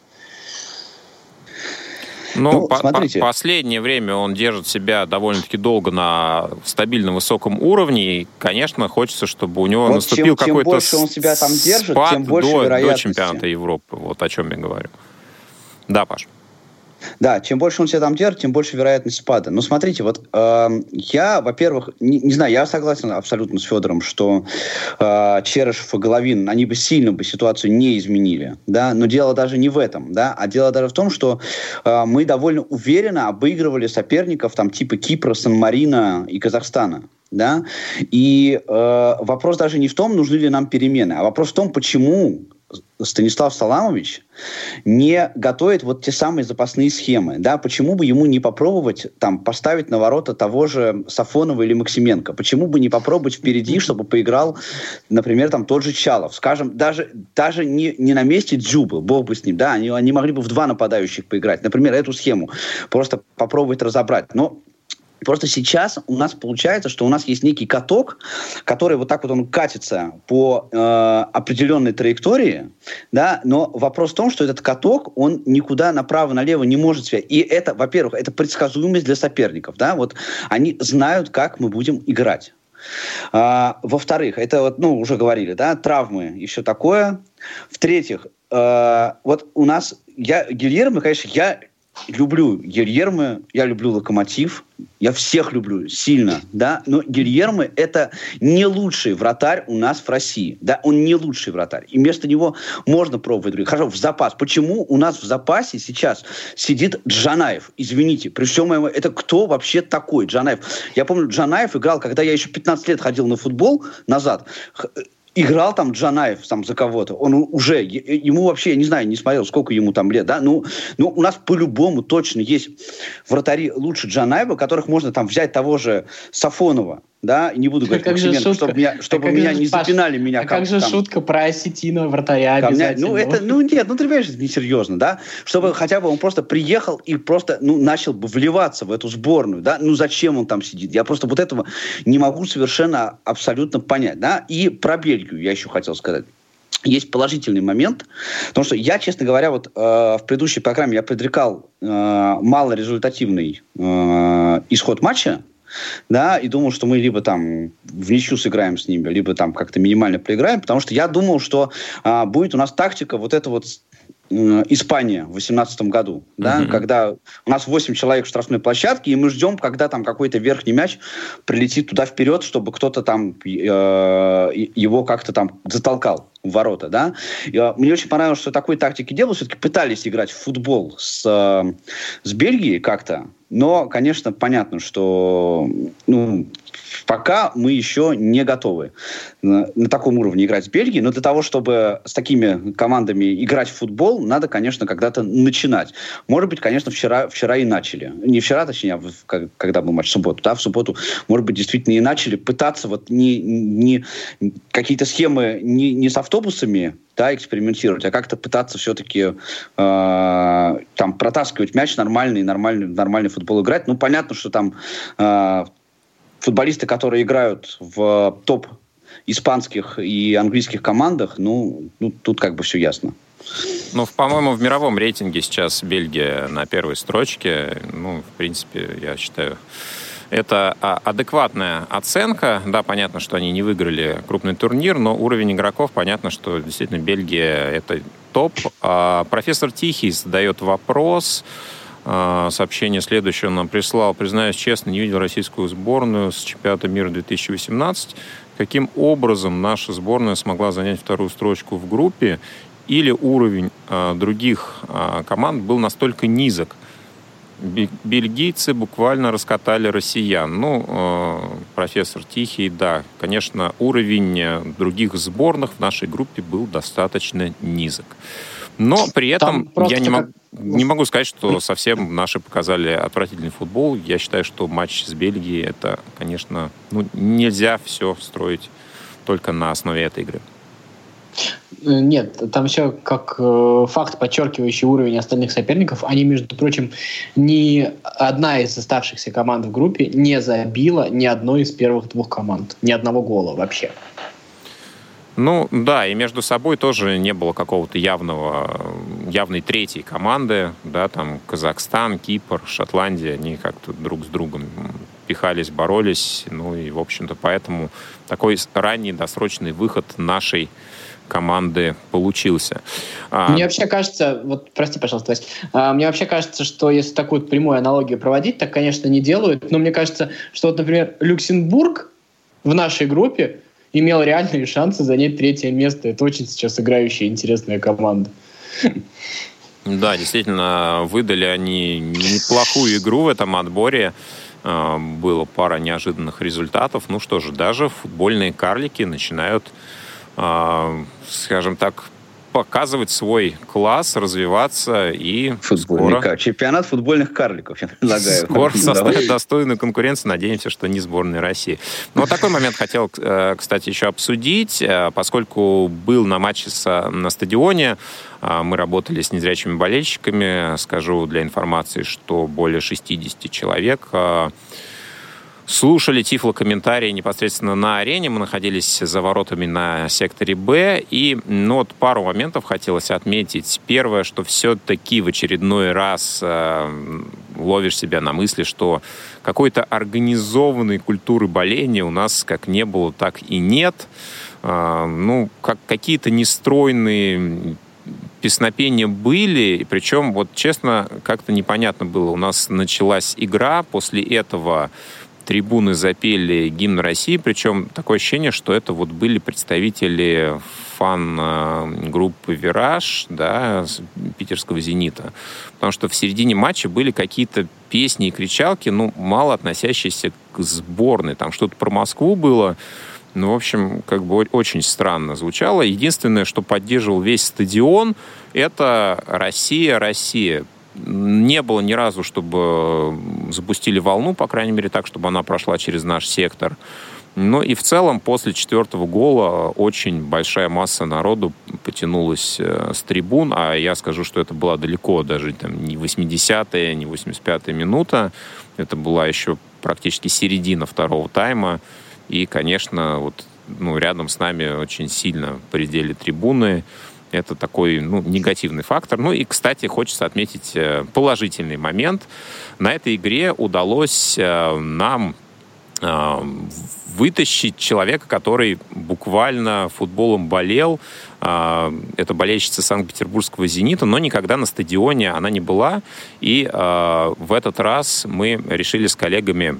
Ну, ну по смотрите. По последнее время он держит себя довольно-таки долго на стабильно высоком уровне. И, конечно, хочется, чтобы у него вот наступил какой-то Чем больше он себя там держит, тем больше до, до чемпионата Европы. Вот о чем я говорю. Да, Паш. Да, чем больше он себя там держит, тем больше вероятность спада. Но смотрите, вот э, я, во-первых, не, не знаю, я согласен абсолютно с Федором, что э, Черышев и Головин, они бы сильно бы ситуацию не изменили, да, но дело даже не в этом, да, а дело даже в том, что э, мы довольно уверенно обыгрывали соперников там типа Кипра, Сан-Марина и Казахстана, да, и э, вопрос даже не в том, нужны ли нам перемены, а вопрос в том, почему Станислав Саламович не готовит вот те самые запасные схемы, да, почему бы ему не попробовать там поставить на ворота того же Сафонова или Максименко, почему бы не попробовать впереди, чтобы поиграл, например, там тот же Чалов, скажем, даже, даже не, не на месте Дзюбы, бог бы с ним, да, они, они могли бы в два нападающих поиграть, например, эту схему просто попробовать разобрать, но Просто сейчас у нас получается, что у нас есть некий каток, который вот так вот он катится по э, определенной траектории, да, но вопрос в том, что этот каток, он никуда направо-налево не может связать. И это, во-первых, это предсказуемость для соперников, да, вот они знают, как мы будем играть. А, во-вторых, это вот, ну, уже говорили, да, травмы и все такое. В-третьих, э, вот у нас, я, Гильермо, конечно, я люблю Гильермо, я люблю Локомотив, я всех люблю сильно, да, но Гильермо это не лучший вратарь у нас в России, да, он не лучший вратарь, и вместо него можно пробовать других. Хорошо, в запас. Почему у нас в запасе сейчас сидит Джанаев? Извините, при всем моем... Это кто вообще такой Джанаев? Я помню, Джанаев играл, когда я еще 15 лет ходил на футбол назад, играл там Джанаев там за кого-то, он уже, ему вообще, я не знаю, не смотрел, сколько ему там лет, да, ну, ну у нас по-любому точно есть вратари лучше Джанаева, которых можно там взять того же Сафонова, да, не буду говорить как же чтобы меня, чтобы а меня не Паш, запинали меня. А как, как же там, шутка про осетина вратаря обязательно? Ну, это, ну, нет, ну, ты понимаешь, это несерьезно, да, чтобы хотя бы он просто приехал и просто, ну, начал бы вливаться в эту сборную, да, ну, зачем он там сидит? Я просто вот этого не могу совершенно абсолютно понять, да, и про Бельгию я еще хотел сказать. Есть положительный момент, потому что я, честно говоря, вот э, в предыдущей программе я предрекал э, малорезультативный э, исход матча, да, и думал, что мы либо там в ничью сыграем с ними, либо там как-то минимально проиграем, потому что я думал, что а, будет у нас тактика вот это вот Испания в 2018 году, да, mm-hmm. когда у нас 8 человек в штрафной площадке, и мы ждем, когда там какой-то верхний мяч прилетит туда вперед, чтобы кто-то там э, его как-то там затолкал ворота, да. И, э, мне очень понравилось, что такой тактики делают, все-таки пытались играть в футбол с, э, с Бельгией как-то, но, конечно, понятно, что ну, пока мы еще не готовы на, на таком уровне играть с Бельгией, но для того, чтобы с такими командами играть в футбол, надо, конечно, когда-то начинать. Может быть, конечно, вчера, вчера и начали. Не вчера, точнее, а в, когда был матч в субботу. Да, в субботу, может быть, действительно и начали пытаться вот не, не какие-то схемы не, не с автобусами да, экспериментировать, а как-то пытаться все-таки э, там протаскивать мяч нормальный, нормальный, нормальный футбол играть. Ну, понятно, что там э, футболисты, которые играют в топ испанских и английских командах, ну, ну тут как бы все ясно. Ну, по-моему, в мировом рейтинге сейчас Бельгия на первой строчке. Ну, в принципе, я считаю, это а, адекватная оценка. Да, понятно, что они не выиграли крупный турнир, но уровень игроков, понятно, что действительно Бельгия — это топ. А профессор Тихий задает вопрос. А, сообщение следующее он нам прислал. Признаюсь честно, не видел российскую сборную с чемпионата мира 2018. Каким образом наша сборная смогла занять вторую строчку в группе? Или уровень э, других э, команд был настолько низок? Бельгийцы буквально раскатали россиян. Ну, э, профессор Тихий, да, конечно, уровень других сборных в нашей группе был достаточно низок. Но при этом я не могу... Не могу сказать, что совсем наши показали отвратительный футбол. Я считаю, что матч с Бельгией это, конечно, ну, нельзя все строить только на основе этой игры. Э, нет, там все как э, факт, подчеркивающий уровень остальных соперников. Они, между прочим, ни одна из оставшихся команд в группе не забила ни одной из первых двух команд. Ни одного гола вообще. Ну да, и между собой тоже не было какого-то явного, явной третьей команды, да, там Казахстан, Кипр, Шотландия, они как-то друг с другом пихались, боролись, ну и, в общем-то, поэтому такой ранний досрочный выход нашей команды получился. А, мне вообще кажется, вот прости, пожалуйста, Вась, а, мне вообще кажется, что если такую прямую аналогию проводить, так, конечно, не делают, но мне кажется, что вот, например, Люксембург в нашей группе имел реальные шансы занять третье место. Это очень сейчас играющая интересная команда. Да, действительно, выдали они неплохую игру в этом отборе. А, было пара неожиданных результатов. Ну что же, даже футбольные карлики начинают, скажем так, показывать свой класс, развиваться и Футбольный скоро... Чемпионат футбольных карликов, я предлагаю. Скоро составит достойную конкуренцию. Надеемся, что не сборная России. Но вот такой момент хотел, э, кстати, еще обсудить, э, поскольку был на матче на стадионе, э, мы работали с незрячими болельщиками. Скажу для информации, что более 60 человек слушали тифло-комментарии непосредственно на арене. Мы находились за воротами на секторе Б. И ну, вот пару моментов хотелось отметить. Первое, что все-таки в очередной раз э, ловишь себя на мысли, что какой-то организованной культуры боления у нас как не было, так и нет. Э, ну, как какие-то нестройные песнопения были, причем, вот честно, как-то непонятно было. У нас началась игра, после этого трибуны запели гимн России, причем такое ощущение, что это вот были представители фан-группы «Вираж», да, питерского «Зенита». Потому что в середине матча были какие-то песни и кричалки, ну, мало относящиеся к сборной. Там что-то про Москву было. Ну, в общем, как бы очень странно звучало. Единственное, что поддерживал весь стадион, это «Россия, Россия» не было ни разу, чтобы запустили волну, по крайней мере, так, чтобы она прошла через наш сектор. Но и в целом после четвертого гола очень большая масса народу потянулась э, с трибун, а я скажу, что это была далеко даже там, не 80-я, не 85-я минута. Это была еще практически середина второго тайма. И, конечно, вот ну, рядом с нами очень сильно предели трибуны. Это такой ну, негативный фактор. Ну и, кстати, хочется отметить э, положительный момент. На этой игре удалось э, нам э, вытащить человека, который буквально футболом болел. Это болельщица Санкт-Петербургского «Зенита», но никогда на стадионе она не была. И в этот раз мы решили с коллегами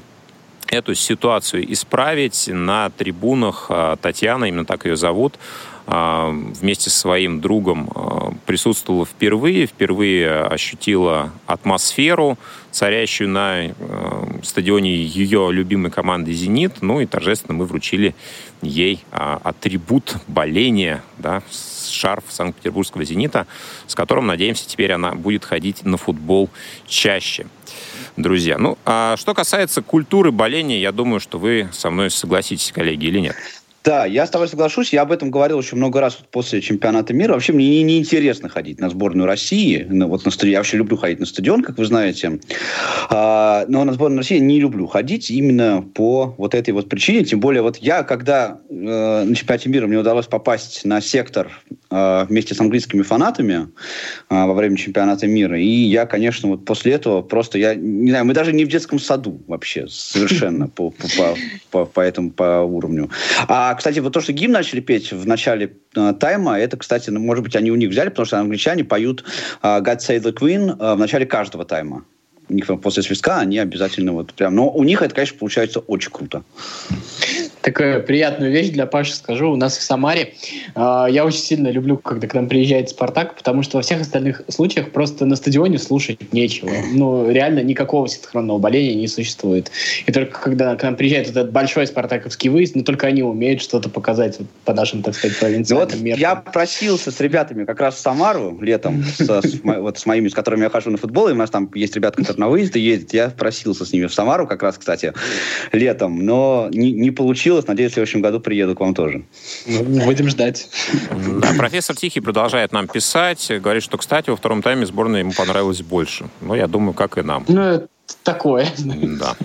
эту ситуацию исправить. На трибунах Татьяна, именно так ее зовут, вместе со своим другом а, присутствовала впервые, впервые ощутила атмосферу, царящую на а, стадионе ее любимой команды «Зенит». Ну и торжественно мы вручили ей атрибут боления, да, шарф Санкт-Петербургского «Зенита», с которым, надеемся, теперь она будет ходить на футбол чаще друзья. Ну, а что касается культуры боления, я думаю, что вы со мной согласитесь, коллеги, или нет? Да, я с тобой соглашусь. Я об этом говорил еще много раз после чемпионата мира. Вообще мне неинтересно не ходить на сборную России. Ну, вот на стадион. Я вообще люблю ходить на стадион, как вы знаете. А, но на сборную России не люблю ходить именно по вот этой вот причине. Тем более вот я, когда э, на чемпионате мира мне удалось попасть на сектор вместе с английскими фанатами э, во время чемпионата мира, и я, конечно, вот после этого просто, я не знаю, мы даже не в детском саду вообще совершенно по, по, по, по этому по уровню. А кстати, вот то, что гимн начали петь в начале э, тайма, это, кстати, ну, может быть, они у них взяли, потому что англичане поют э, God Save the Queen э, в начале каждого тайма. У них после свистка они обязательно вот прям... Но у них это, конечно, получается очень круто такую приятную вещь для Паши скажу. У нас в Самаре э, я очень сильно люблю, когда к нам приезжает Спартак, потому что во всех остальных случаях просто на стадионе слушать нечего. Ну, реально никакого синхронного боления не существует. И только когда к нам приезжает этот большой спартаковский выезд, но ну, только они умеют что-то показать вот, по нашим, так сказать, провинциальным вот меркам. Я просился с ребятами как раз в Самару летом, с, с, вот с моими, с которыми я хожу на футбол, и у нас там есть ребята, которые на выезды ездят. Я просился с ними в Самару как раз, кстати, летом, но не, не получилось. Надеюсь, в следующем году приеду к вам тоже. Ну, будем ждать. Да, профессор Тихий продолжает нам писать. Говорит, что, кстати, во втором тайме сборная ему понравилась больше. Ну, я думаю, как и нам. Ну, такое. Да.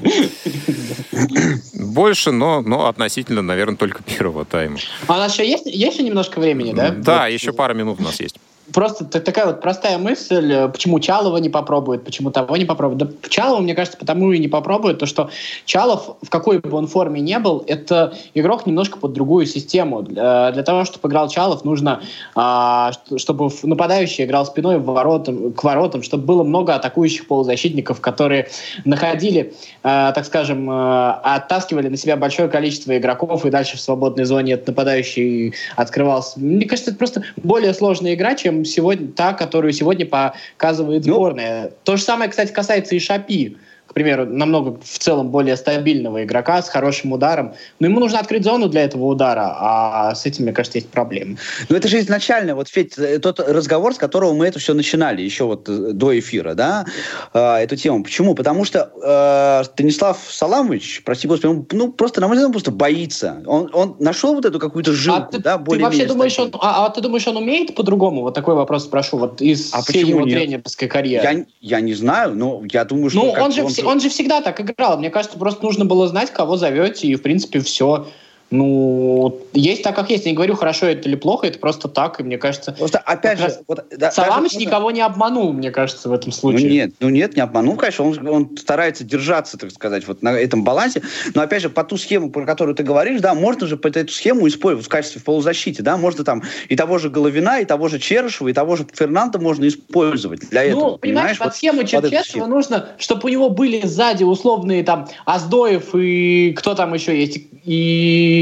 Больше, но, но относительно, наверное, только первого тайма. А у нас еще есть, есть еще немножко времени, да? Да, вот. еще пара минут у нас есть просто такая вот простая мысль, э, почему Чалова не попробует, почему того не попробует. Да Чалова, мне кажется, потому и не попробует, то что Чалов, в какой бы он форме не был, это игрок немножко под другую систему. Для, для того, чтобы играл Чалов, нужно, а, чтобы нападающий играл спиной в воротам, к воротам, чтобы было много атакующих полузащитников, которые находили, а, так скажем, а, оттаскивали на себя большое количество игроков, и дальше в свободной зоне этот нападающий открывался. Мне кажется, это просто более сложная игра, чем сегодня та, которую сегодня показывает ну, сборная. То же самое, кстати, касается и Шапи к примеру, намного в целом более стабильного игрока с хорошим ударом. Но ему нужно открыть зону для этого удара, а с этим, мне кажется, есть проблемы. Ну это же изначально, вот, Федь, э, тот разговор, с которого мы это все начинали, еще вот э, до эфира, да, э, эту тему. Почему? Потому что э, Станислав Саламович, прости господи, он, ну, просто, на мой взгляд, он просто боится. Он, он нашел вот эту какую-то жилку, а да, более Ты вообще думаешь, он, а, а ты думаешь, он умеет по-другому? Вот такой вопрос спрошу, вот из а всей его тренерской карьеры. Я, я не знаю, но я думаю, что... Ну, он же, он он же всегда так играл. Мне кажется, просто нужно было знать, кого зовете, и, в принципе, все. Ну, есть так, как есть. Я не говорю, хорошо это или плохо, это просто так, и мне кажется... Просто, опять же... Вот, да, Саламыч даже... никого не обманул, мне кажется, в этом случае. Ну нет, ну нет, не обманул, конечно, он, он старается держаться, так сказать, вот на этом балансе, но опять же, по ту схему, про которую ты говоришь, да, можно же под эту схему использовать в качестве в полузащиты, да, можно там и того же Головина, и того же Черышева, и того же Фернанда можно использовать для ну, этого, Ну, понимаешь, под вот, схему Черчесова нужно, чтобы у него были сзади условные там Аздоев и кто там еще есть, и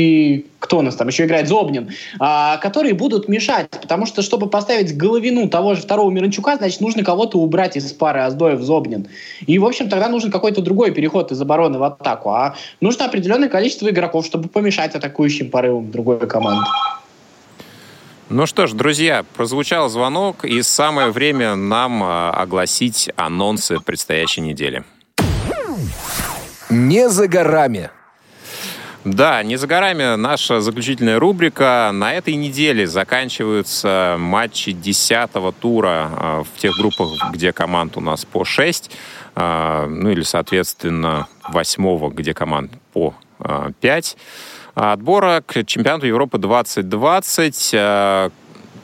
кто у нас там еще играет, Зобнин, а, которые будут мешать, потому что, чтобы поставить головину того же второго Миранчука, значит, нужно кого-то убрать из пары Аздоев-Зобнин. И, в общем, тогда нужен какой-то другой переход из обороны в атаку, а нужно определенное количество игроков, чтобы помешать атакующим порывам другой команды. Ну что ж, друзья, прозвучал звонок, и самое время нам а, огласить анонсы предстоящей недели. Не за горами. Да, не за горами наша заключительная рубрика. На этой неделе заканчиваются матчи 10 тура а, в тех группах, где команд у нас по 6. А, ну или, соответственно, 8, где команд по 5. А, отбора к чемпионату Европы 2020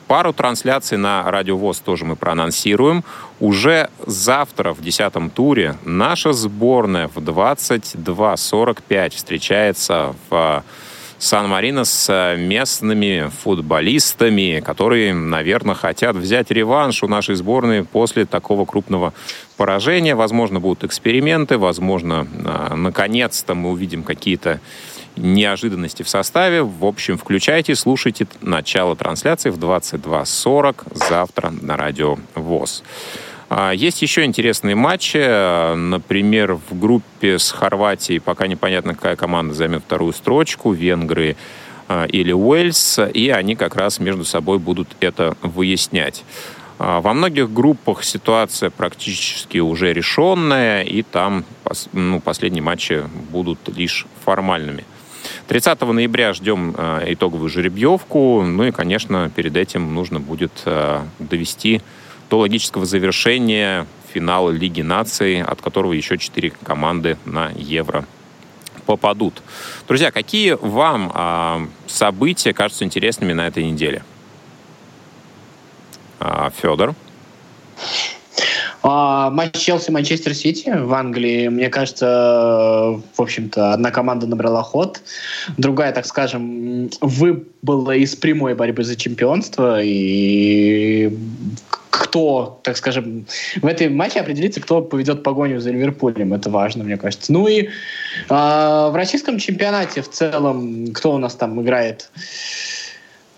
Пару трансляций на Радио ВОЗ тоже мы проанонсируем. Уже завтра в десятом туре наша сборная в 22.45 встречается в Сан-Марино с местными футболистами, которые, наверное, хотят взять реванш у нашей сборной после такого крупного поражения. Возможно, будут эксперименты, возможно, а, наконец-то мы увидим какие-то неожиданности в составе. В общем, включайте, слушайте начало трансляции в 22.40 завтра на радио ВОЗ. А, есть еще интересные матчи. Например, в группе с Хорватией пока непонятно, какая команда займет вторую строчку. Венгры а, или Уэльс. И они как раз между собой будут это выяснять. А, во многих группах ситуация практически уже решенная, и там ну, последние матчи будут лишь формальными. 30 ноября ждем э, итоговую жеребьевку. Ну и, конечно, перед этим нужно будет э, довести до логического завершения финала Лиги наций, от которого еще четыре команды на Евро попадут. Друзья, какие вам э, события кажутся интересными на этой неделе? Федор? А, матч Челси-Манчестер Сити в Англии, мне кажется, в общем-то, одна команда набрала ход, другая, так скажем, выбыла из прямой борьбы за чемпионство, и кто, так скажем, в этой матче определится, кто поведет погоню за Ливерпулем. Это важно, мне кажется. Ну и э, в российском чемпионате в целом, кто у нас там играет?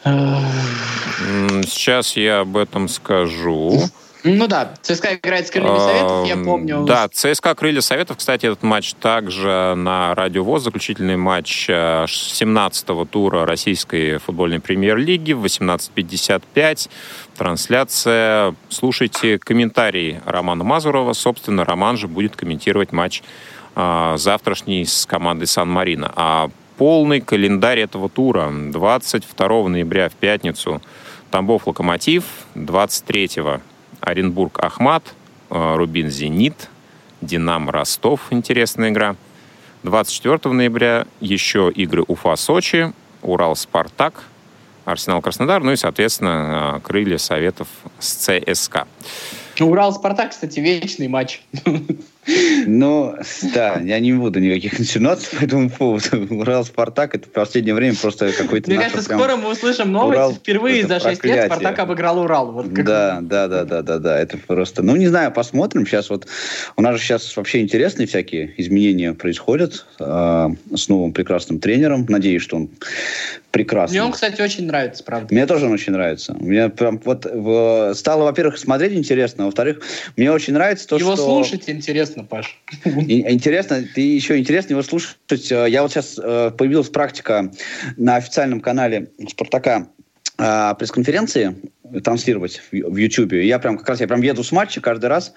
Сейчас я об этом скажу. Ну да, ЦСКА играет с Крыльями Советов, я помню. Да, ЦСКА Крылья Советов, кстати, этот матч также на Радио ВОЗ, заключительный матч 17-го э, тура российской футбольной премьер-лиги в 18.55. Трансляция. Слушайте комментарии Романа Мазурова. Собственно, Роман же будет комментировать матч э, завтрашний с командой Сан-Марино. А полный календарь этого тура 22 ноября в пятницу Тамбов Локомотив, 23 Оренбург Ахмат, э, Рубин Зенит, Динам Ростов, интересная игра. 24 ноября еще игры Уфа Сочи, Урал Спартак, Арсенал Краснодар, ну и, соответственно, э, крылья Советов с ЦСКА. Урал-Спартак, кстати, вечный матч. Ну, да, я не буду никаких инсинуаций по этому поводу. Урал-Спартак это в последнее время просто какой-то... Мне кажется, скоро мы услышим новость. Урал, Впервые за 6 лет Спартак обыграл Урал. Вот да, да, да, да, да, да. Это просто... Ну, не знаю, посмотрим. Сейчас вот... У нас же сейчас вообще интересные всякие изменения происходят э, с новым прекрасным тренером. Надеюсь, что он прекрасный. Мне он, кстати, очень нравится, правда. Мне тоже он очень нравится. Мне прям вот в... стало, во-первых, смотреть интересно во-вторых, мне очень нравится то, его что... Его слушать интересно, Паш. Интересно, ты еще интересно его слушать. Я вот сейчас э, появилась практика на официальном канале Спартака а, пресс-конференции транслировать в YouTube. Я прям как раз я прям еду с матча каждый раз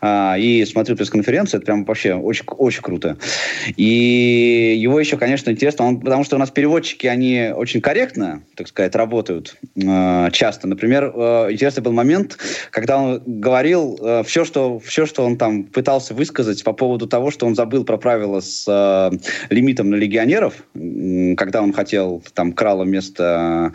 а, и смотрю пресс-конференцию. Это прям вообще очень, очень круто. И его еще, конечно, интересно, он, потому что у нас переводчики, они очень корректно, так сказать, работают а, часто. Например, а, интересный был момент, когда он говорил а, все, что, все, что он там пытался высказать по поводу того, что он забыл про правила с а, лимитом на легионеров, когда он хотел там крала вместо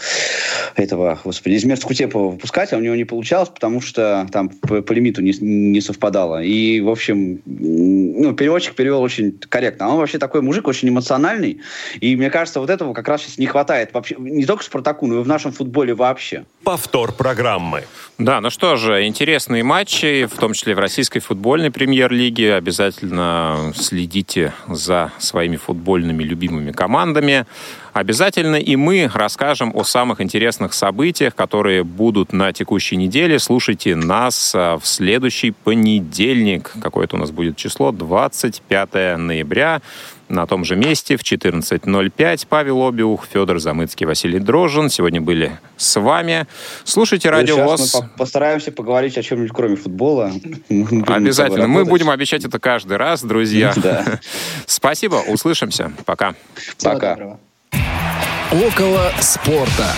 этого, господи, из мест Кутепова выпускать, а у него не получалось, потому что там по, по лимиту не, не совпадало. И, в общем, ну, переводчик перевел очень корректно. А он вообще такой мужик, очень эмоциональный. И мне кажется, вот этого как раз сейчас не хватает вообще не только Спартаку, но и в нашем футболе вообще. Повтор программы. Да, ну что же, интересные матчи, в том числе в российской футбольной премьер-лиге. Обязательно следите за своими футбольными любимыми командами. Обязательно и мы расскажем о самых интересных событиях, которые будут на текущей неделе. Слушайте нас а, в следующий понедельник. Какое-то у нас будет число? 25 ноября на том же месте в 14.05. Павел Обиух, Федор Замыцкий, Василий Дрожжин. Сегодня были с вами. Слушайте Радио ВОЗ. Мы постараемся поговорить о чем-нибудь кроме футбола. Обязательно. Мы будем обещать это каждый раз, друзья. Спасибо. Услышимся. Пока. Пока. Около спорта.